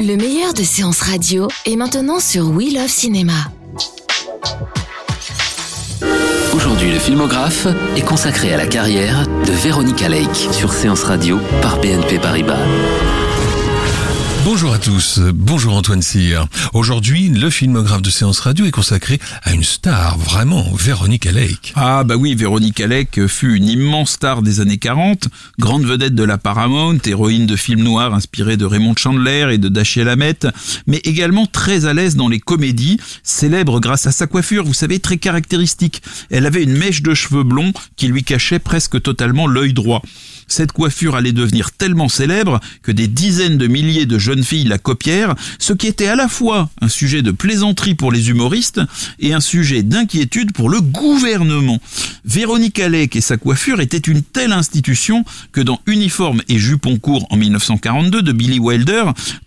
Le meilleur de séances radio est maintenant sur We Love Cinéma. Aujourd'hui, le filmographe est consacré à la carrière de Véronica Lake sur Séance Radio par BNP Paribas. Bonjour à tous, bonjour Antoine Cyr. Aujourd'hui, le filmographe de séance radio est consacré à une star, vraiment, Véronica Lake. Ah bah oui, Véronica Lake fut une immense star des années 40, grande vedette de la Paramount, héroïne de films noirs inspirés de Raymond Chandler et de Dashiell Hammett, mais également très à l'aise dans les comédies, célèbre grâce à sa coiffure, vous savez, très caractéristique. Elle avait une mèche de cheveux blonds qui lui cachait presque totalement l'œil droit. Cette coiffure allait devenir tellement célèbre que des dizaines de milliers de jeunes filles la copièrent, ce qui était à la fois un sujet de plaisanterie pour les humoristes et un sujet d'inquiétude pour le gouvernement. Véronique Alec et sa coiffure étaient une telle institution que dans Uniforme et jupon court en 1942 de Billy Wilder,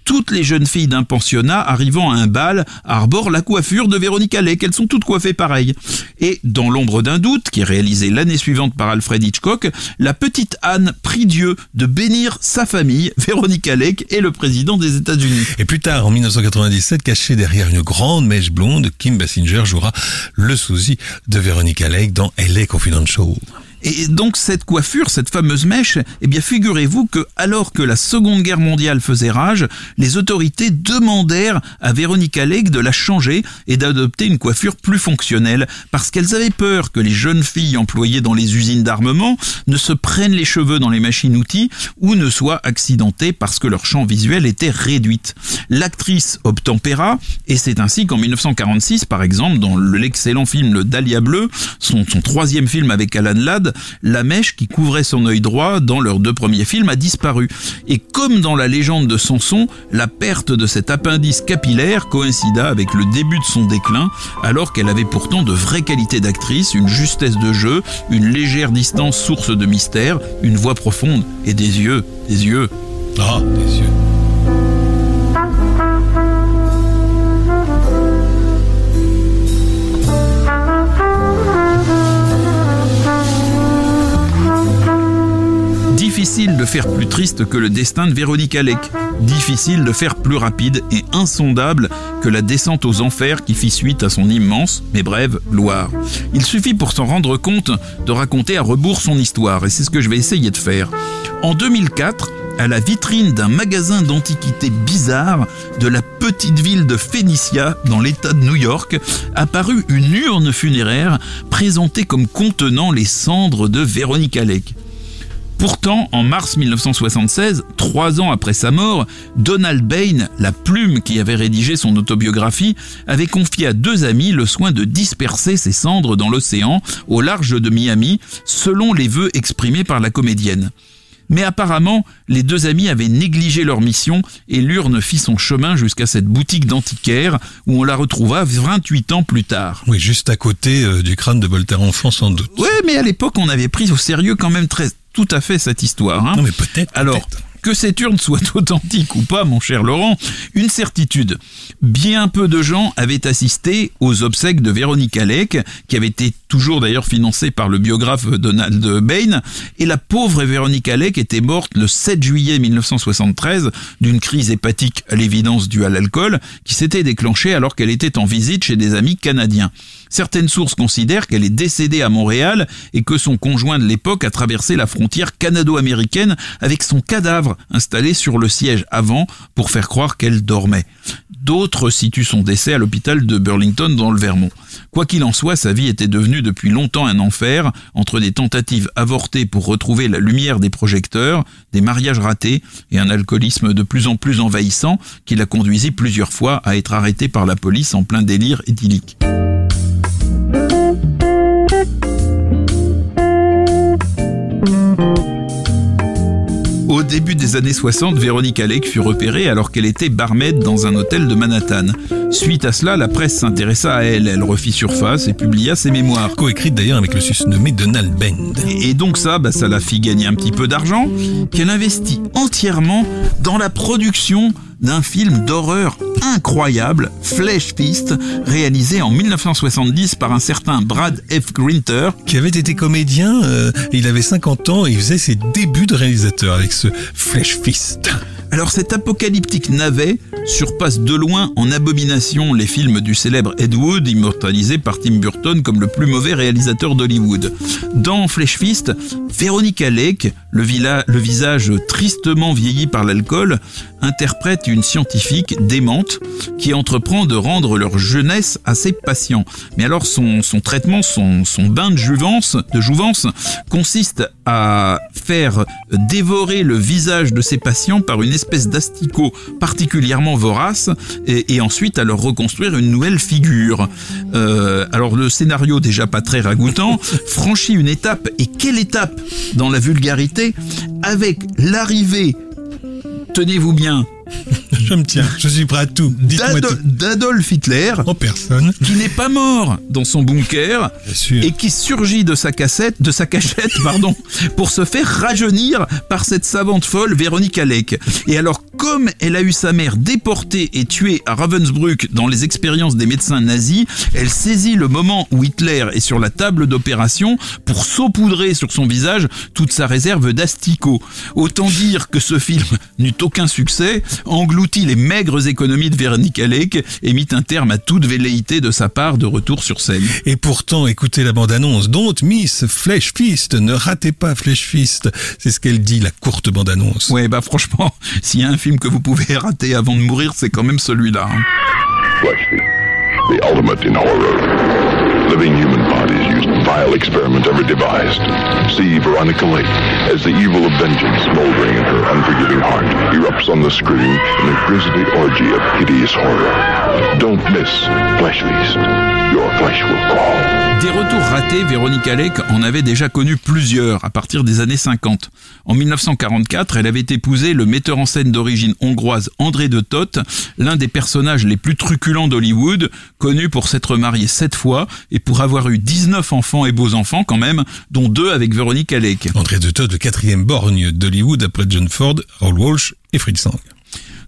toutes les jeunes filles d'un pensionnat arrivant à un bal arborent la coiffure de Véronique Alec. Elles sont toutes coiffées pareil. Et dans L'ombre d'un doute, qui est réalisé l'année suivante par Alfred Hitchcock, la petite Anne prie Dieu de bénir sa famille, Véronique Alec et le président des États-Unis. Et plus tard, en 1997, caché derrière une grande mèche blonde, Kim Basinger jouera le sosie de Véronica Lake dans LA Confidential. Et donc cette coiffure, cette fameuse mèche, eh bien figurez-vous que alors que la Seconde Guerre mondiale faisait rage, les autorités demandèrent à Véronica Lake de la changer et d'adopter une coiffure plus fonctionnelle parce qu'elles avaient peur que les jeunes filles employées dans les usines d'armement ne se prennent les cheveux dans les machines-outils ou ne soient accidentées parce que leur champ visuel était réduit. L'actrice obtempéra et c'est ainsi qu'en 1946 par exemple dans l'excellent film Le Dahlia Bleu, son troisième film avec Alan Ladd, la mèche qui couvrait son œil droit dans leurs deux premiers films a disparu. Et comme dans la légende de Samson, la perte de cet appendice capillaire coïncida avec le début de son déclin, alors qu'elle avait pourtant de vraies qualités d'actrice, une justesse de jeu, une légère distance source de mystère, une voix profonde et des yeux, des yeux. Ah, des yeux. Difficile de faire plus triste que le destin de Véronique Alec. Difficile de faire plus rapide et insondable que la descente aux enfers qui fit suite à son immense, mais brève, gloire. Il suffit pour s'en rendre compte de raconter à rebours son histoire, et c'est ce que je vais essayer de faire. En 2004, à la vitrine d'un magasin d'antiquités bizarre de la petite ville de Phénicia, dans l'État de New York, apparut une urne funéraire présentée comme contenant les cendres de Véronique Alec. Pourtant, en mars 1976, trois ans après sa mort, Donald Bain, la plume qui avait rédigé son autobiographie, avait confié à deux amis le soin de disperser ses cendres dans l'océan au large de Miami, selon les vœux exprimés par la comédienne. Mais apparemment, les deux amis avaient négligé leur mission et l'urne fit son chemin jusqu'à cette boutique d'antiquaire où on la retrouva 28 ans plus tard. Oui, juste à côté euh, du crâne de Voltaire enfant sans doute. Ouais, mais à l'époque, on avait pris au sérieux quand même très tout à fait cette histoire. Hein. Non mais peut-être. Alors, que cette urne soit authentique ou pas, mon cher Laurent, une certitude. Bien peu de gens avaient assisté aux obsèques de Véronique Alec, qui avait été toujours d'ailleurs financée par le biographe Donald Bain, et la pauvre Véronique Alec était morte le 7 juillet 1973 d'une crise hépatique à l'évidence due à l'alcool, qui s'était déclenchée alors qu'elle était en visite chez des amis canadiens. Certaines sources considèrent qu'elle est décédée à Montréal et que son conjoint de l'époque a traversé la frontière canado-américaine avec son cadavre installé sur le siège avant pour faire croire qu'elle dormait. D'autres situent son décès à l'hôpital de Burlington dans le Vermont. Quoi qu'il en soit, sa vie était devenue depuis longtemps un enfer, entre des tentatives avortées pour retrouver la lumière des projecteurs, des mariages ratés et un alcoolisme de plus en plus envahissant qui la conduisit plusieurs fois à être arrêtée par la police en plein délire éthylique. You. début des années 60, Véronique Alec fut repérée alors qu'elle était barmaid dans un hôtel de Manhattan. Suite à cela, la presse s'intéressa à elle. Elle refit surface et publia ses mémoires. Coécrite d'ailleurs avec le susnommé Donald Bend. Et donc ça, bah, ça la fit gagner un petit peu d'argent qu'elle investit entièrement dans la production d'un film d'horreur incroyable, Flesh Fist, réalisé en 1970 par un certain Brad F. Grinter. Qui avait été comédien, euh, il avait 50 ans et il faisait ses débuts de réalisateur avec ce Flesh Fist. Alors cet apocalyptique navet surpasse de loin en abomination les films du célèbre Ed Wood, immortalisé par Tim Burton comme le plus mauvais réalisateur d'Hollywood. Dans Flesh Fist, Veronica Lake, le, visage tristement vieilli par l'alcool, interprète une scientifique démente qui entreprend de rendre leur jeunesse à ses patients. Mais alors son, traitement, son, son bain de jouvence, de jouvence consiste à faire dévorer le visage de ses patients par une espèce d'asticot particulièrement vorace et, ensuite à leur reconstruire une nouvelle figure. Euh, alors le scénario déjà pas très ragoûtant franchit une étape et quelle étape? Dans la vulgarité avec l'arrivée, tenez-vous bien, je me tiens, je suis prêt à tout. D'Adolf Hitler, en personne, qui n'est pas mort dans son bunker et qui surgit de sa cassette, de sa cachette, pardon, pour se faire rajeunir par cette savante folle Véronique Alec. Et alors, comme elle a eu sa mère déportée et tuée à Ravensbrück dans les expériences des médecins nazis, elle saisit le moment où Hitler est sur la table d'opération pour saupoudrer sur son visage toute sa réserve d'asticots. Autant dire que ce film n'eut aucun succès, les maigres économies de Véronique Alec et mit un terme à toute velléité de sa part de retour sur scène. Et pourtant, écoutez la bande-annonce. Don't miss Flesh Fist. Ne ratez pas Flesh Fist. C'est ce qu'elle dit, la courte bande-annonce. Ouais, bah franchement, s'il y a un film que vous pouvez rater avant de mourir, c'est quand même celui-là. Hein. Flesh Fist, the ultimate in horror. Veronica Lake. Des retours ratés, Véronique Alec en avait déjà connu plusieurs à partir des années 50. En 1944, elle avait épousé le metteur en scène d'origine hongroise André de Toth, l'un des personnages les plus truculents d'Hollywood, connu pour s'être marié sept fois et pour avoir eu 19 enfants et beaux enfants quand même, dont deux avec Véronique Alec. André de Toth, le quatrième borgne d'Hollywood après John Ford, Raoul Walsh et Fritz Lang.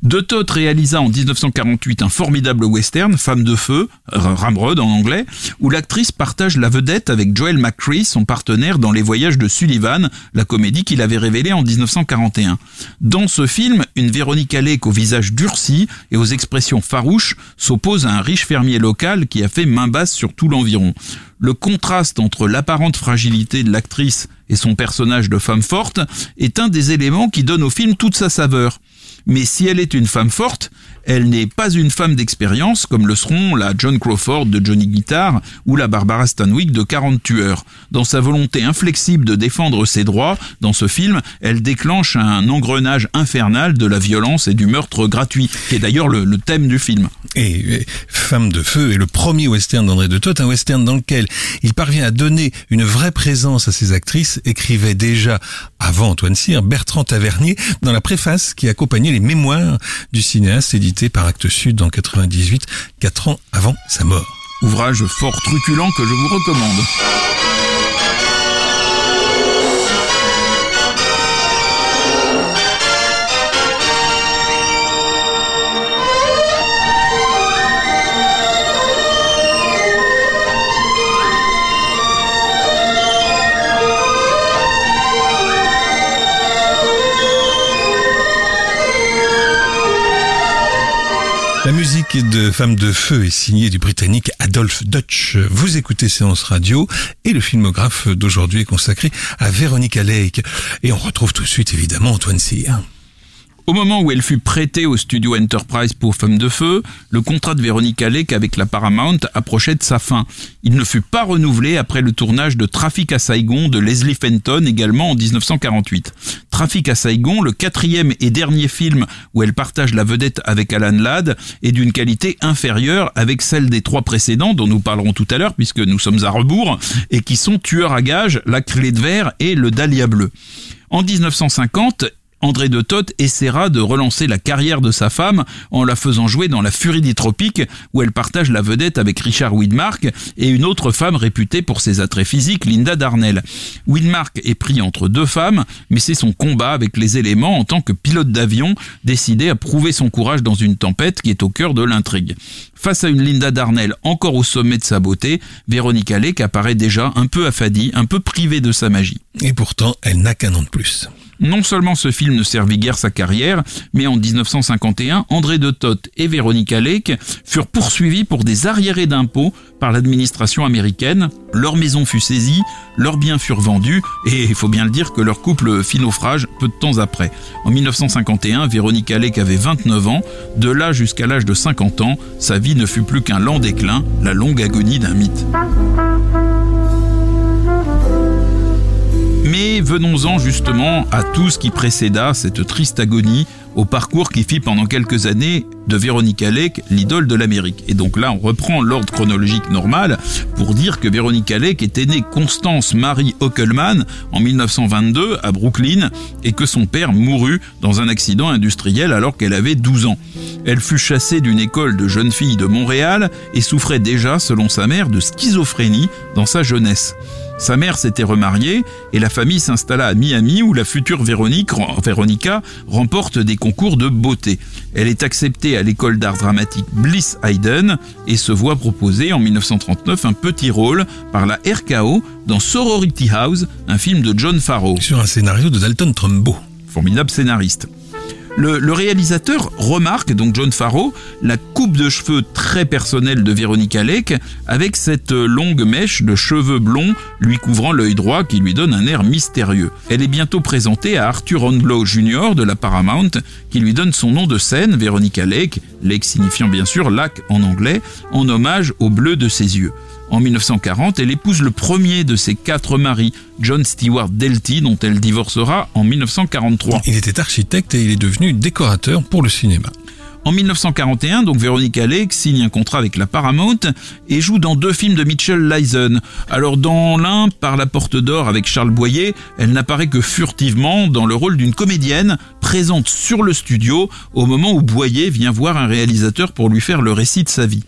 De Toth réalisa en 1948 un formidable western, Femme de feu, Ramrod en anglais, où l'actrice partage la vedette avec Joel McCree, son partenaire dans Les Voyages de Sullivan, la comédie qu'il avait révélée en 1941. Dans ce film, une Véronique Alec au visage durci et aux expressions farouches s'oppose à un riche fermier local qui a fait main basse sur tout l'environ. Le contraste entre l'apparente fragilité de l'actrice et son personnage de femme forte est un des éléments qui donne au film toute sa saveur. Mais si elle est une femme forte, elle n'est pas une femme d'expérience comme le seront la John Crawford de Johnny Guitar ou la Barbara Stanwyck de 40 tueurs. Dans sa volonté inflexible de défendre ses droits, dans ce film, elle déclenche un engrenage infernal de la violence et du meurtre gratuit, qui est d'ailleurs le, thème du film. Et, Femme de feu est le premier western d'André de Toth, un western dans lequel il parvient à donner une vraie présence à ses actrices, écrivait déjà avant Antoine Cyr, Bertrand Tavernier, dans la préface qui accompagnait les mémoires du cinéaste par Actes Sud en 98, quatre ans avant sa mort. Ouvrage fort truculent que je vous recommande. De Femme de Feu est signée du Britannique Adolphe Dutch. Vous écoutez Séance Radio et le filmographe d'aujourd'hui est consacré à Veronica Lake. Et on retrouve tout de suite évidemment Antoine Cyr. Au moment où elle fut prêtée au studio Enterprise pour Femme de Feu, le contrat de Véronique Alec avec la Paramount approchait de sa fin. Il ne fut pas renouvelé après le tournage de Trafic à Saigon de Leslie Fenton également en 1948. Trafic à Saigon, le quatrième et dernier film où elle partage la vedette avec Alan Ladd, est d'une qualité inférieure avec celle des trois précédents dont nous parlerons tout à l'heure puisque nous sommes à rebours et qui sont Tueur à gages, La de verre et Le Dahlia bleu. En 1950, André de Toth essaiera de relancer la carrière de sa femme en la faisant jouer dans La Furie des Tropiques, où elle partage la vedette avec Richard Widmark et une autre femme réputée pour ses attraits physiques, Linda Darnell. Widmark est pris entre deux femmes, mais c'est son combat avec les éléments en tant que pilote d'avion décidé à prouver son courage dans une tempête qui est au cœur de l'intrigue. Face à une Linda Darnell encore au sommet de sa beauté, Véronica Lake apparaît déjà un peu affadie, un peu privée de sa magie. Et pourtant, elle n'a qu'un an de plus. Non seulement ce film ne servit guère sa carrière, mais en 1951, André de Toth et Veronica Lake furent poursuivis pour des arriérés d'impôts par l'administration américaine. Leur maison fut saisie, leurs biens furent vendus, et il faut bien le dire que leur couple fit naufrage peu de temps après. En 1951, Veronica Lake avait 29 ans. De là jusqu'à l'âge de 50 ans, sa vie ne fut plus qu'un lent déclin, la longue agonie d'un mythe. Mais venons-en justement à tout ce qui précéda cette triste agonie, au parcours qui fit pendant quelques années de Véronica Lake l'idole de l'Amérique. Et donc là, on reprend l'ordre chronologique normal pour dire que Véronica Lake était née Constance Marie Hockelman en 1922 à Brooklyn et que son père mourut dans un accident industriel alors qu'elle avait 12 ans. Elle fut chassée d'une école de jeunes filles de Montréal et souffrait déjà, selon sa mère, de schizophrénie dans sa jeunesse. Sa mère s'était remariée et la famille s'installa à Miami où la future Véronique, Véronica remporte des concours de beauté. Elle est acceptée à l'école d'art dramatique Bliss Hayden et se voit proposer en 1939 un petit rôle par la RKO dans Sorority House, un film de John Farrow. Sur un scénario de Dalton Trumbo. Formidable scénariste. Le, réalisateur remarque, donc John Farrow, la coupe de cheveux très personnelle de Veronica Lake avec cette longue mèche de cheveux blonds lui couvrant l'œil droit qui lui donne un air mystérieux. Elle est bientôt présentée à Arthur Rondeau Jr. de la Paramount qui lui donne son nom de scène, Veronica Lake, Lake signifiant bien sûr lac en anglais, en hommage au bleu de ses yeux. En 1940, elle épouse le premier de ses quatre maris, John Stewart Delty, dont elle divorcera en 1943. Il était architecte et il est devenu décorateur pour le cinéma. En 1941, donc Veronica Lake signe un contrat avec la Paramount et joue dans deux films de Mitchell Leisen. Alors dans l'un, par la porte d'or avec Charles Boyer, elle n'apparaît que furtivement dans le rôle d'une comédienne présente sur le studio au moment où Boyer vient voir un réalisateur pour lui faire le récit de sa vie.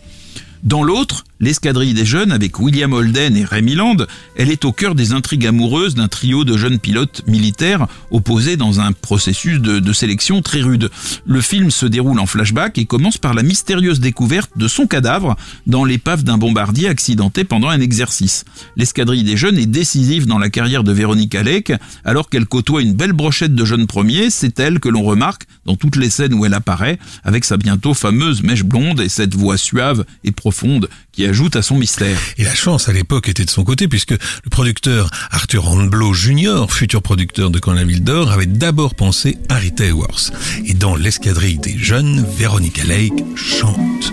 Dans l'autre, L'escadrille des jeunes, avec William Holden et Ray Land, elle est au cœur des intrigues amoureuses d'un trio de jeunes pilotes militaires opposés dans un processus de, de, sélection très rude. Le film se déroule en flashback et commence par la mystérieuse découverte de son cadavre dans l'épave d'un bombardier accidenté pendant un exercice. L'escadrille des jeunes est décisive dans la carrière de Véronique Alec, alors qu'elle côtoie une belle brochette de jeunes premiers, c'est elle que l'on remarque dans toutes les scènes où elle apparaît, avec sa bientôt fameuse mèche blonde et cette voix suave et profonde qui ajoute à son mystère. Et la chance à l'époque était de son côté puisque le producteur Arthur Hornblow Jr., futur producteur de Quand la ville d'or, avait d'abord pensé à Rita Hayworth. Et dans l'escadrille des jeunes, Veronica Lake chante.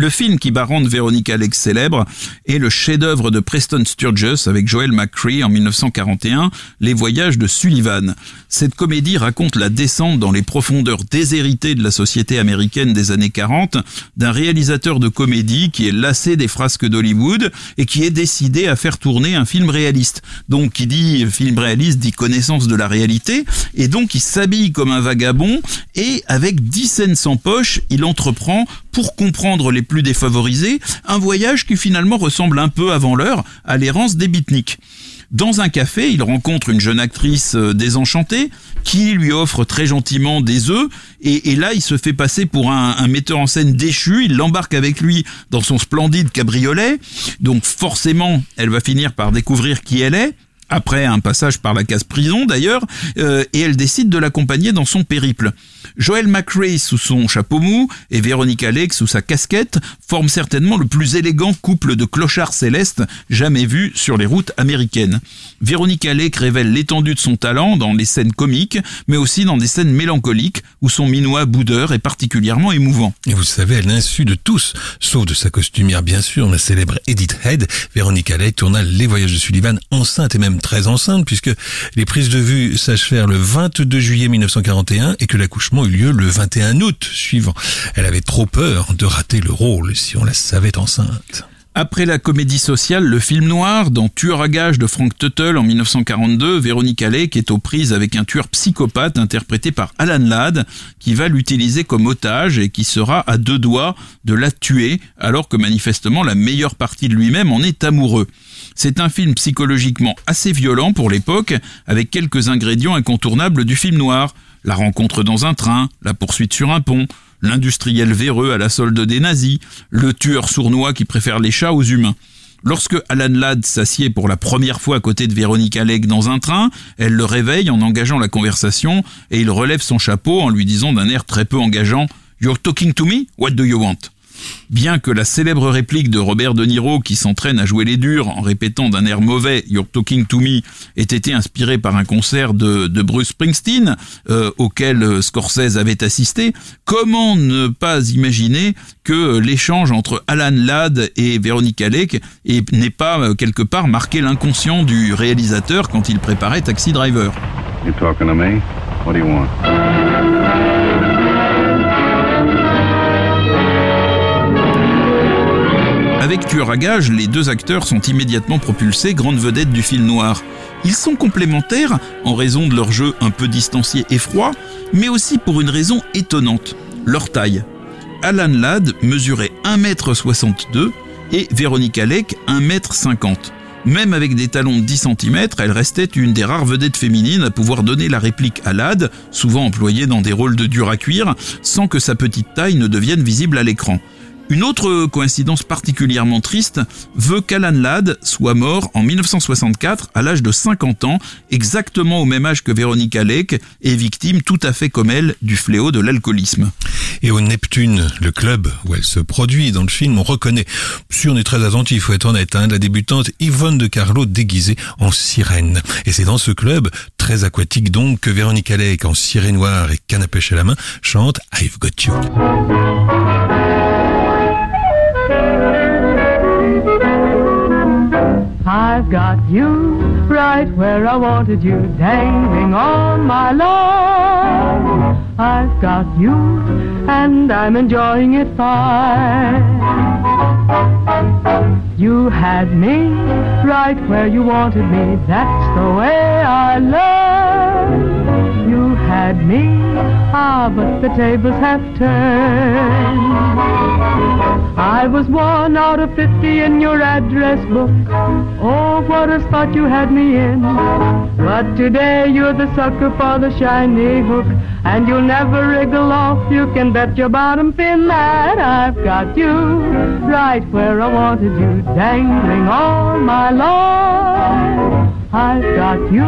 Le film qui va rendre Véronica Alex célèbre est le chef-d'œuvre de Preston Sturges avec Joel McCree en 1941, Les Voyages de Sullivan. Cette comédie raconte la descente dans les profondeurs déshéritées de la société américaine des années 40 d'un réalisateur de comédie qui est lassé des frasques d'Hollywood et qui est décidé à faire tourner un film réaliste. Donc, qui dit film réaliste dit connaissance de la réalité et donc il s'habille comme un vagabond et avec 10 scènes sans poche, il entreprend pour comprendre les plus défavorisés, un voyage qui finalement ressemble un peu avant l'heure à l'errance des beatniks. Dans un café, il rencontre une jeune actrice euh, désenchantée qui lui offre très gentiment des œufs et, là il se fait passer pour un, un metteur en scène déchu, il l'embarque avec lui dans son splendide cabriolet, donc forcément elle va finir par découvrir qui elle est, après un passage par la case prison d'ailleurs, euh, et elle décide de l'accompagner dans son périple. Joel McRae sous son chapeau mou et Véronique Alec sous sa casquette forment certainement le plus élégant couple de clochards célestes jamais vu sur les routes américaines. Véronique Alec révèle l'étendue de son talent dans les scènes comiques, mais aussi dans des scènes mélancoliques où son minois boudeur est particulièrement émouvant. Et vous savez, à l'insu de tous, sauf de sa costumière bien sûr, la célèbre Edith Head, Véronique Alec tourna Les Voyages de Sullivan enceinte et même très enceinte puisque les prises de vue s'achevèrent le 22 juillet 1941 et que l'accouchement eut lieu le 21 août suivant. Elle avait trop peur de rater le rôle si on la savait enceinte. Après la comédie sociale, le film noir, dans Tueur à gage de Frank Tuttle en 1942, Véronique Alec est aux prises avec un tueur psychopathe interprété par Alan Ladd, qui va l'utiliser comme otage et qui sera à deux doigts de la tuer, alors que manifestement la meilleure partie de lui-même en est amoureux. C'est un film psychologiquement assez violent pour l'époque, avec quelques ingrédients incontournables du film noir. La rencontre dans un train, la poursuite sur un pont, l'industriel véreux à la solde des nazis, le tueur sournois qui préfère les chats aux humains. Lorsque Alan Ladd s'assied pour la première fois à côté de Véronique Alleg dans un train, elle le réveille en engageant la conversation et il relève son chapeau en lui disant d'un air très peu engageant You're talking to me? What do you want? Bien que la célèbre réplique de Robert De Niro qui s'entraîne à jouer les durs en répétant d'un air mauvais You're talking to me ait été inspirée par un concert de, Bruce Springsteen euh, auquel Scorsese avait assisté, comment ne pas imaginer que l'échange entre Alan Ladd et Véronique Alec n'ait pas euh, quelque part marqué l'inconscient du réalisateur quand il préparait Taxi Driver? Avec Tueur à gage, les deux acteurs sont immédiatement propulsés grandes vedettes du film noir. Ils sont complémentaires en raison de leur jeu un peu distancié et froid, mais aussi pour une raison étonnante, leur taille. Alan Ladd mesurait 1m62 et Véronique Alec 1m50. Même avec des talons de 10 cm, elle restait une des rares vedettes féminines à pouvoir donner la réplique à Ladd, souvent employée dans des rôles de dur à cuire, sans que sa petite taille ne devienne visible à l'écran. Une autre coïncidence particulièrement triste veut qu'Alan Ladd soit mort en 1964 à l'âge de 50 ans, exactement au même âge que Véronique Alec, et victime tout à fait comme elle du fléau de l'alcoolisme. Et au Neptune, le club où elle se produit dans le film, on reconnaît, si on est très attentif, faut être honnête, hein, la débutante Yvonne de Carlo déguisée en sirène. Et c'est dans ce club, très aquatique donc, que Véronique Alec en sirène noire et canne à pêche à la main chante I've Got You. I've got you right where I wanted you, dangling on my lawn. I've got you, and I'm enjoying it fine. You had me right where you wanted me, that's the way I love. Had me, ah, but the tables have turned. I was one out of fifty in your address book. Oh, what a spot you had me in. But today you're the sucker for the shiny hook. And you'll never wriggle off. You can bet your bottom fin that I've got you right where I wanted you, dangling all my life. I've got you,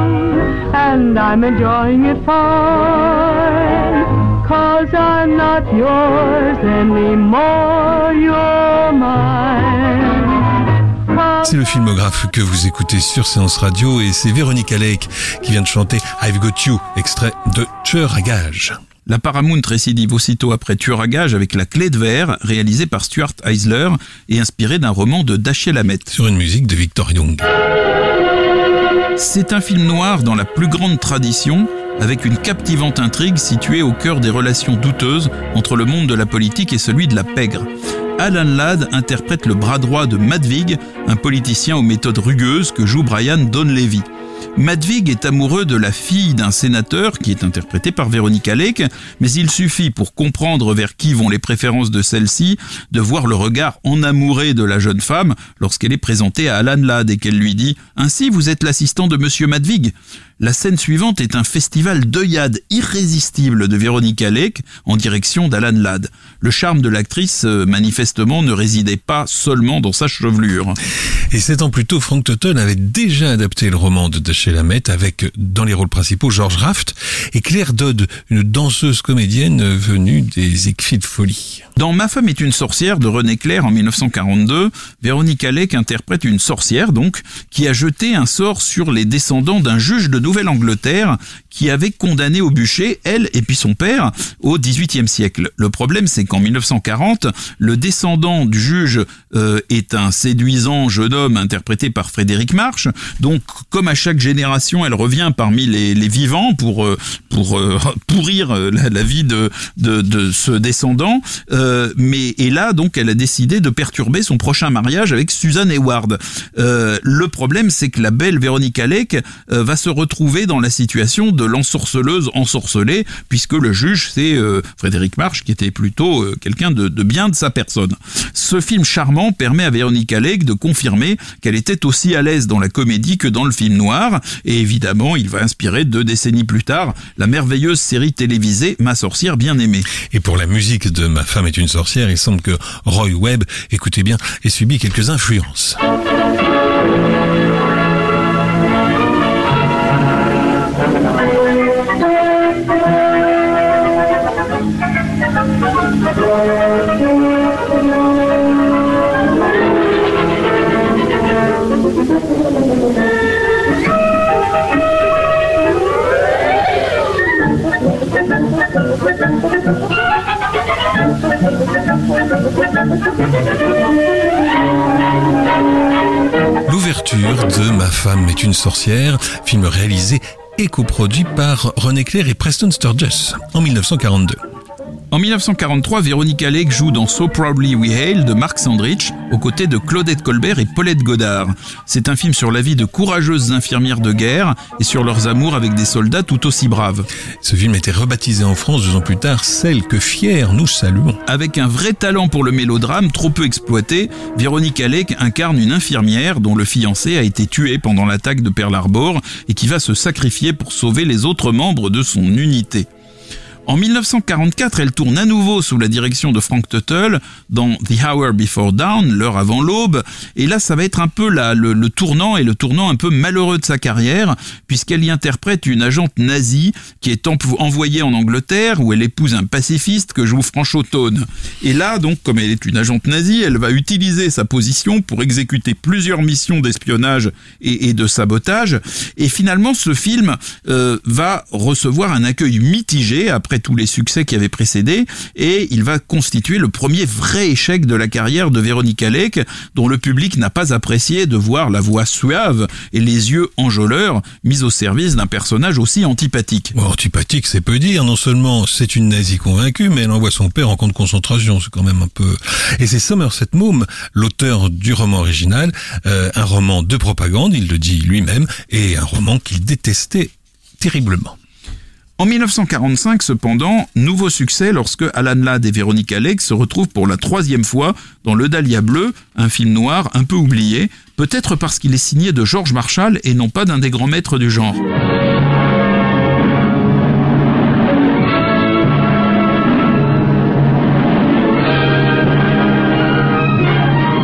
and I'm enjoying it fine. Cause I'm not yours anymore, you're mine. C'est le filmographe que vous écoutez sur Séance Radio et c'est Véronique Alec qui vient de chanter I've Got You, extrait de Tueur à gage. La Paramount récidive aussitôt après Tueur à gage avec La clé de verre, réalisée par Stuart Eisler et inspirée d'un roman de Dashiell Hammett. Sur une musique de Victor Young. C'est un film noir dans la plus grande tradition, avec une captivante intrigue située au cœur des relations douteuses entre le monde de la politique et celui de la pègre. Alan Ladd interprète le bras droit de Madvig, un politicien aux méthodes rugueuses que joue Brian Donlevy. Madvig est amoureux de la fille d'un sénateur qui est interprété par Véronique Alec, mais il suffit pour comprendre vers qui vont les préférences de celle-ci de voir le regard enamouré de la jeune femme lorsqu'elle est présentée à Alan Ladd et qu'elle lui dit « Ainsi vous êtes l'assistant de monsieur Madvig ?» La scène suivante est un festival d'œillade irrésistible de Véronique Alec en direction d'Alan Ladd. Le charme de l'actrice, euh, manifestement, ne résidait pas seulement dans sa chevelure. Et sept ans plus tôt, Frank Tutton avait déjà adapté le roman de Dashiell Hammett avec, dans les rôles principaux, George Raft et Claire Dodd, une danseuse comédienne venue des écrits de folie. Dans Ma femme est une sorcière de René Clair en 1942, Véronique Alec interprète une sorcière donc qui a jeté un sort sur les descendants d'un juge de Nouvelle-Angleterre qui avait condamné au bûcher elle et puis son père au XVIIIe siècle. Le problème c'est qu'en 1940, le descendant du juge euh, est un séduisant jeune homme interprété par Frédéric March. Donc comme à chaque génération, elle revient parmi les, les vivants pour euh, pour euh, pourrir la, la, vie de, de, de ce descendant. mais et là donc elle a décidé de perturber son prochain mariage avec Susan Hayward. le problème c'est que la belle Véronique Alec va se retrouver dans la situation de l'ensorceleuse ensorcelée, puisque le juge, c'est euh, Frédéric March, qui était plutôt euh, quelqu'un de, bien de sa personne. Ce film charmant permet à Véronique Alec de confirmer qu'elle était aussi à l'aise dans la comédie que dans le film noir, et évidemment, il va inspirer deux décennies plus tard la merveilleuse série télévisée Ma sorcière bien aimée. Et pour la musique de Ma femme est une sorcière, il semble que Roy Webb, écoutez bien, ait subi quelques influences. Femme est une sorcière, film réalisé et coproduit par René Clair et Preston Sturges en 1942. En 1943, Véronique Alec joue dans So Probably We Hail de Mark Sandrich, aux côtés de Claudette Colbert et Paulette Godard. C'est un film sur la vie de courageuses infirmières de guerre et sur leurs amours avec des soldats tout aussi braves. Ce film était rebaptisé en France deux ans plus tard, Celle que fier nous saluons. Avec un vrai talent pour le mélodrame, trop peu exploité, Véronique Alec incarne une infirmière dont le fiancé a été tué pendant l'attaque de Pearl Harbor et qui va se sacrifier pour sauver les autres membres de son unité. En 1944, elle tourne à nouveau sous la direction de Frank Tuttle dans The Hour Before Dawn, l'heure avant l'aube. Et là, ça va être un peu le, tournant et le tournant un peu malheureux de sa carrière, puisqu'elle y interprète une agente nazie qui est envoyée en Angleterre, où elle épouse un pacifiste que joue Francho Tone. Et là, donc, comme elle est une agente nazie, elle va utiliser sa position pour exécuter plusieurs missions d'espionnage et, et, de sabotage. Et finalement, ce film euh, va recevoir un accueil mitigé après tous les succès qui avaient précédé, et il va constituer le premier vrai échec de la carrière de Véronique Alec, dont le public n'a pas apprécié de voir la voix suave et les yeux enjôleurs mis au service d'un personnage aussi antipathique. Bon, antipathique, c'est peu dire. Non seulement c'est une nazie convaincue, mais elle envoie son père en camp de concentration. C'est quand même un peu... Et c'est Somerset Maugham, l'auteur du roman original, euh, un roman de propagande, il le dit lui-même, et un roman qu'il détestait terriblement. En 1945, cependant, nouveau succès lorsque Alan Ladd et Véronique Alec se retrouvent pour la troisième fois dans Le Dahlia Bleu, un film noir un peu oublié, peut-être parce qu'il est signé de George Marshall et non pas d'un des grands maîtres du genre.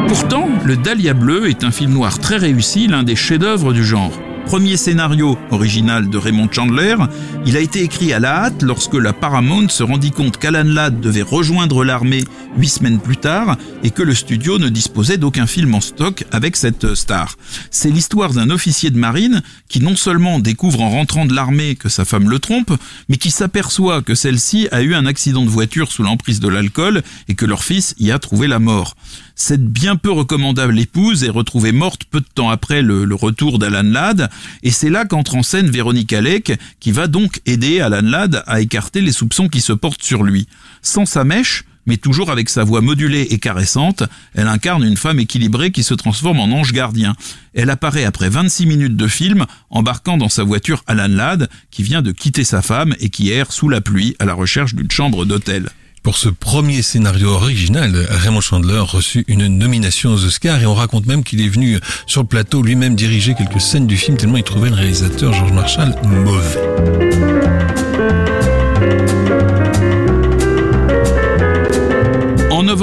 Pourtant, Le Dahlia Bleu est un film noir très réussi, l'un des chefs-d'œuvre du genre premier scénario original de Raymond Chandler, il a été écrit à la hâte lorsque la Paramount se rendit compte qu'Alan Ladd devait rejoindre l'armée huit semaines plus tard et que le studio ne disposait d'aucun film en stock avec cette star. C'est l'histoire d'un officier de marine qui non seulement découvre en rentrant de l'armée que sa femme le trompe, mais qui s'aperçoit que celle-ci a eu un accident de voiture sous l'emprise de l'alcool et que leur fils y a trouvé la mort. Cette bien peu recommandable épouse est retrouvée morte peu de temps après le, retour d'Alan Ladd, et c'est là qu'entre en scène Véronique Alec, qui va donc aider Alan Ladd à écarter les soupçons qui se portent sur lui. Sans sa mèche, mais toujours avec sa voix modulée et caressante, elle incarne une femme équilibrée qui se transforme en ange gardien. Elle apparaît après 26 minutes de film, embarquant dans sa voiture Alan Ladd, qui vient de quitter sa femme et qui erre sous la pluie à la recherche d'une chambre d'hôtel. Pour ce premier scénario original, Raymond Chandler reçut une nomination aux Oscars et on raconte même qu'il est venu sur le plateau lui-même diriger quelques scènes du film tellement il trouvait le réalisateur George Marshall mauvais.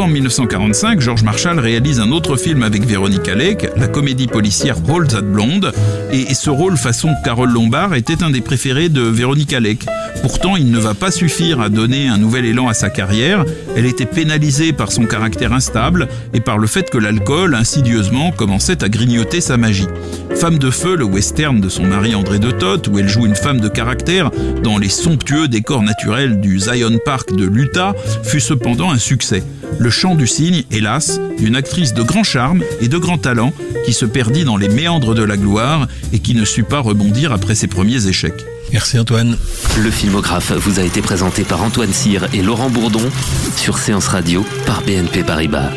En novembre 1945, George Marshall réalise un autre film avec Véronica Lake, la comédie policière Hold That Blonde, et ce rôle façon Carole Lombard était un des préférés de Véronica Lake. Pourtant, il ne va pas suffire à donner un nouvel élan à sa carrière. Elle était pénalisée par son caractère instable et par le fait que l'alcool, insidieusement, commençait à grignoter sa magie. Femme de feu, le western de son mari André de Toth, où elle joue une femme de caractère dans les somptueux décors naturels du Zion Park de l'Utah, fut cependant un succès. Le chant du cygne, hélas, d'une actrice de grand charme et de grand talent qui se perdit dans les méandres de la gloire et qui ne sut pas rebondir après ses premiers échecs. Merci Antoine. Le filmographe vous a été présenté par Antoine Cyr et Laurent Bourdon sur Séance Radio par BNP Paribas.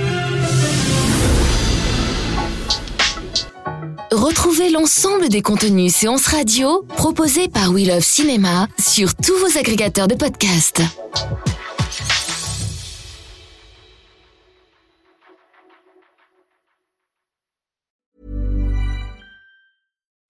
Retrouvez l'ensemble des contenus séances radio proposés par We Love Cinéma sur tous vos agrégateurs de podcasts.